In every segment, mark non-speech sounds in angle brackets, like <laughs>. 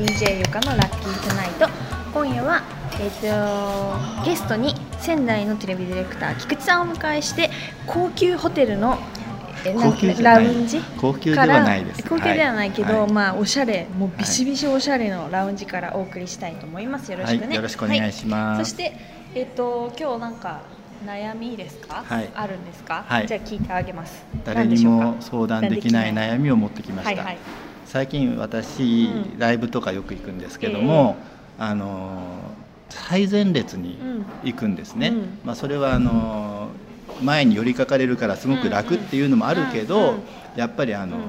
DJ ゆかのラッキートゥナイト。今夜は、えー、とゲストに仙台のテレビディレクター菊池さんをお迎えして高級ホテルのえなんか高級ラウンジ？高級ではないです。高級ではないけど、はい。まあおしゃれもうビシビシおしゃれのラウンジからお送りしたいと思います。よろしくね、はい。よろしくお願いします。はいそしてえっ、と今日なんか悩みですか、はい。あるんですか、はい。じゃあ聞いてあげます。誰にも相談できないみ悩みを持ってきました、はいはい最近私、うん。ライブとかよく行くんですけども、あの最前列に行くんですね、うん。まあ、それはあの前に寄りかかれるからすごく楽っていうのもあるけど、やっぱりあの、うん。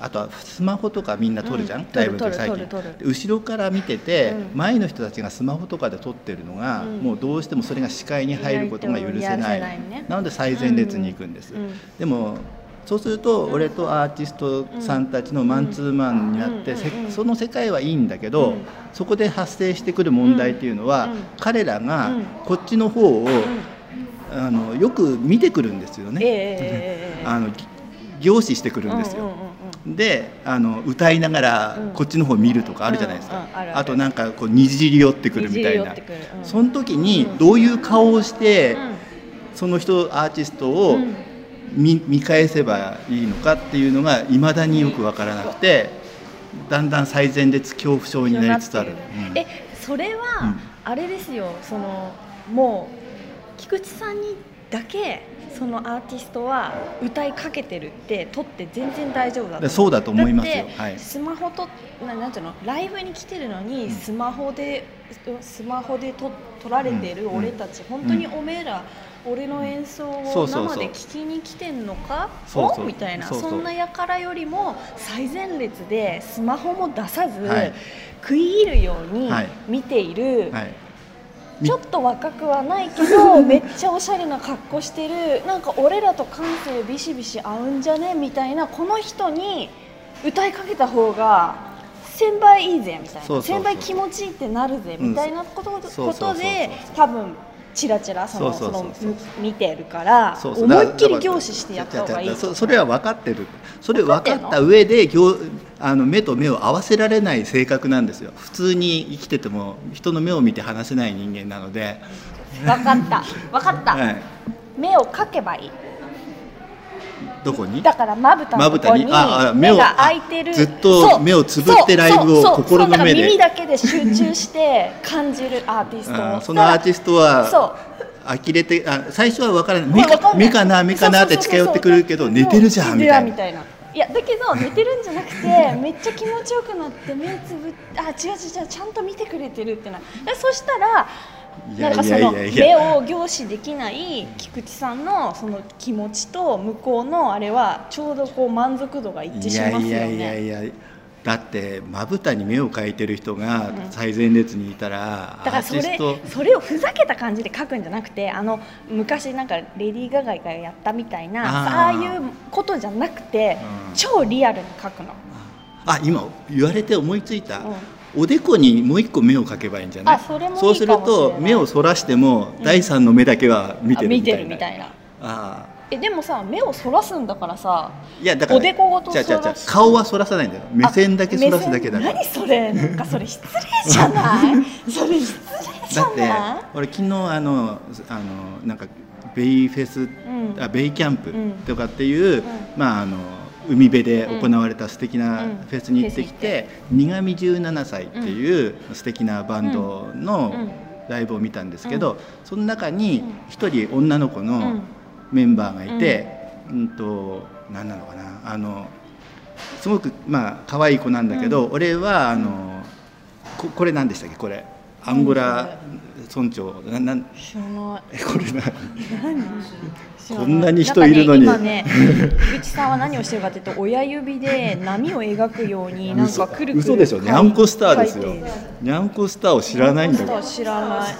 あとはスマホとかみんな撮るじゃん、うんライブの時最近。後ろから見てて、うん。前の人たちがスマホとかで撮ってるのが、うん。もうどうしてもそれが視界に入ることが許せやないね。なので最前列に行くんです、でもそうすると俺とアーティストさんたちのマンツーマンになって、その世界はいいんだけど、うん。そこで発生してくる問題っていうのは、うん。彼らがうん。こっちの方を、あのよく見てくるんですよね。ええええええ。<laughs> あのぎ凝視してくるんですよ。であの歌いながらうん。こっちの方見るとかあるじゃないですか、あとなんかこうにじり寄ってくるみたいな。その時にどういう顔をして、うん。その人アーティストをうん見見返せばいいのかっていうのがいまだによく分からなくてだんだん最前列恐怖症になりつつある。うん。えそれは、うん。あれですよそのもう菊池さんにだけそのアーティストは歌いかけてるって撮って全然大丈夫だとそうだと思いますよ。だってはい。スマホとななんていうの？ライブに来てるのに、うん。スマホでスマホで撮撮られてる俺たち、本当におめえら、俺の演奏を生で聞きに来てんのか？そうみたいな。そんな輩よりも最前列でスマホも出さず、はい。食い入るようにはい。見ている、はいちょっと若くはないけど <laughs> めっちゃおしゃれな格好してるなんか俺らと感性ビシビシ合うんじゃね？みたいなこの人に歌いかけた方が1000倍いいぜみたいな。そうそうそう1000倍気持ちいいってなるぜうんみたいなことで多分チラチラそのその見てるから思いっきり凝視してやった方がいい。そそれは分かってる。それ分かった上で行あの目と目を合わせられない性格なんですよ。普通に生きてても人の目を見て話せない人間なので、分かった。分かった、はい、目をかけばいいどこに？だからまぶたのとこににああ目が開いてる。あずっと目をつぶってライブを心の目で。耳だけで集中して感じるアーティスト。そのアーティストはそう。呆れてあ最初は分からない。目か目かな目かなって近寄ってくるけど寝てるじゃんみたいな。いやだけど寝てるんじゃなくてめっちゃ気持ちよくなって目つぶってあ違う違う違うちゃんと見てくれてるってなでそしたらなんかその目を凝視できない菊池さんのその気持ちと向こうのあれはちょうどこう満足度が一致いしますよね。やいやいやいや。だってまぶたに目を描いてる人が最前列にいたら、だからそれそれをふざけた感じで書くんじゃなくてあの昔なんかレディー・ガガがやったみたいなああいうことじゃなくて、うん。超リアルに書くの。あ今言われて思いついた、おでこにもう一個目を描けばいいんじゃない？あそそうすると目をそらしても、第三の目だけは見てるみたいな。あ見てるみたいな。あえでもさ目をそらすんだからさーいやだからおでこごと顔はそらさないんだよ。目線だけそらすだけだから。何それ？なんかそれ失礼じゃない？<laughs> それ失礼じゃだってない俺昨日あのあのなんかベイフェス、ん。あベイキャンプうん。とかっていう、まああの海辺で行われた素敵なうん。フェスに行ってきて「苦味17歳」っていう素敵なバンドのうん。ライブを見たんですけど、その中に一人女の子のうん。メンバーがいて、うん、と何なのかなあのすごくまあ可愛い子なんだけど、俺はあのここれ何でしたっけこれアンゴラ村長ななん知らないえこれな <laughs> こんなに人いるのに。ね今ね菊池さんは何をしてるかというと親指で波を描くようになんかくるくる嘘でしょ。ニャンコスターですよ。書いて。ニャンコスターを知らないんだよ知らない。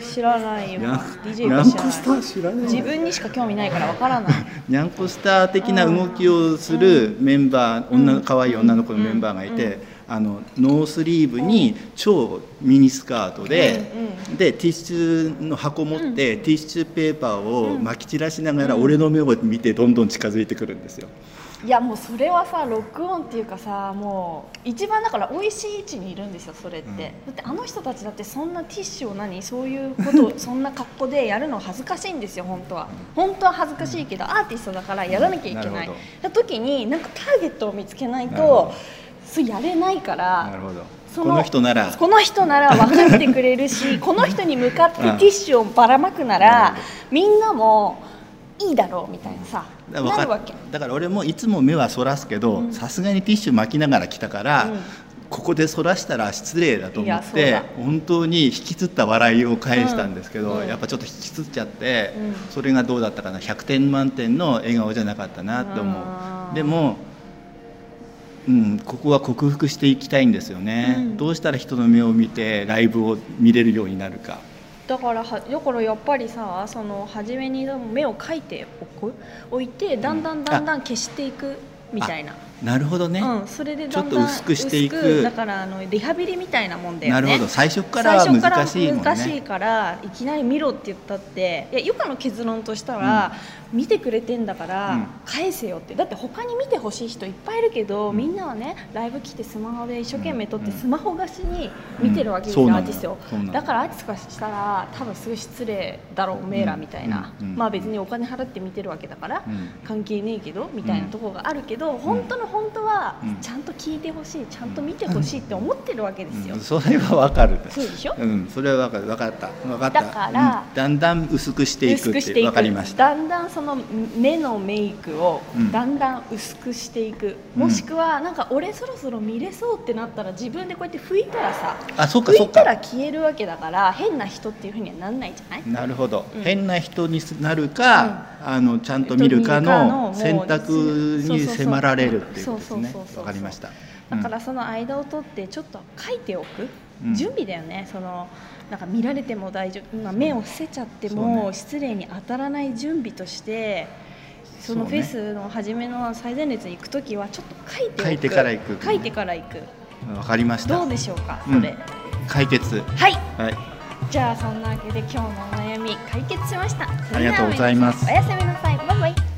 知らないよニャン DJ ニャが知らンコスター知らない自分にしか興味ないからわからない。ニャンコスター的な動きをするメンバー、女の可愛い女の子のメンバーがいて、あのノースリーブに超ミニスカートで、うんでティッシュの箱持って、ティッシュペーパーをうん。撒き散らしながら、俺の目を見てどんどん近づいてくるんですよ。いやもうそれはさロックオンっていうかさもう一番だから美味しい位置にいるんですよそれって、うん。だってあの人たちだってそんなティッシュを何そういうことを <laughs> そんな格好でやるの恥ずかしいんですよ本当は。本当は恥ずかしいけど、アーティストだからやらなきゃいけない、なるほだ時になんかターゲットを見つけないとそうやれないからなるほど。そこの人なら。この人なら分かってくれるし <laughs> この人に向かってティッシュをばらまくなならみんなもいいだろうみたいなさだかるわけ。だから俺もいつも目はそらすけどうん。さすがにティッシュ巻きながら来たから、うん。ここでそらしたら失礼だとい思って本当に引きつった笑いを返したんですけど、うん。やっぱちょっと引きつっちゃって、うん。それがどうだったかな。100点満点の笑顔じゃなかったなって思う。でも、うん、ここは克服していきたいんですよね、うん。どうしたら人の目を見てライブを見れるようになるか。だからはだからやっぱりさその初めに目を描いておく？置いてだんだんだんだん消していくみたいな、なるほどね、うん、それでだんだんちょっと薄くしていく。薄だからあのリハビリみたいなもんだよね。なるほど。最初からは難しいもんね。難しいからいきなり見ろって言ったって。いやゆかの結論としたら、見てくれてんだから、うん。返せよって。だって他に見てほしい人いっぱいいるけど、うん。みんなはねライブ来てスマホで一生懸命撮って、うん。スマホ越しに見てるわけですよ、うん。そうなのアーティストを。そうなの。だからアーティストからしたら多分すごい失礼だろうおめえらみたいな、うん。うん。まあ別にお金払って見てるわけだから、うん。関係ねえけどみたいなところがあるけど、本当の本当はうん。ちゃんと聞いてほしいちゃんと見てほしいって思ってるわけですよ、うん。それはわかる。そうでしょ、うん、それは分かる。分かった。分かった。だからうん。だんだん薄くしていくって薄くしていく。分かりました。だんだんその目のメイクをうん。だんだん薄くしていく、うん。もしくはなんか俺そろそろ見れそうってなったら自分でこうやって拭いたらさあそっか拭いたらか消えるわけだから変な人っていうふうにはなんないじゃない？なるほど、うん。変な人になるか、あのちゃんと見るかの見るかの選択に迫られるっていうことですねそうそう。そうそう分かりました。だからその間を取ってちょっと書いておく、うん。準備だよね。そのなんか見られても大丈夫。今目を伏せちゃってもね。失礼に当たらない準備としてそのフェスの初めの最前列に行く時はちょっと書いて書いてから行く。書いてから行く。うん分かりました。どうでしょうか？うん。それ、解決。はい。はい。じゃあそんなわけで今日のお悩み解決しました。ありがとうございます。おやすみなさい。バイバイ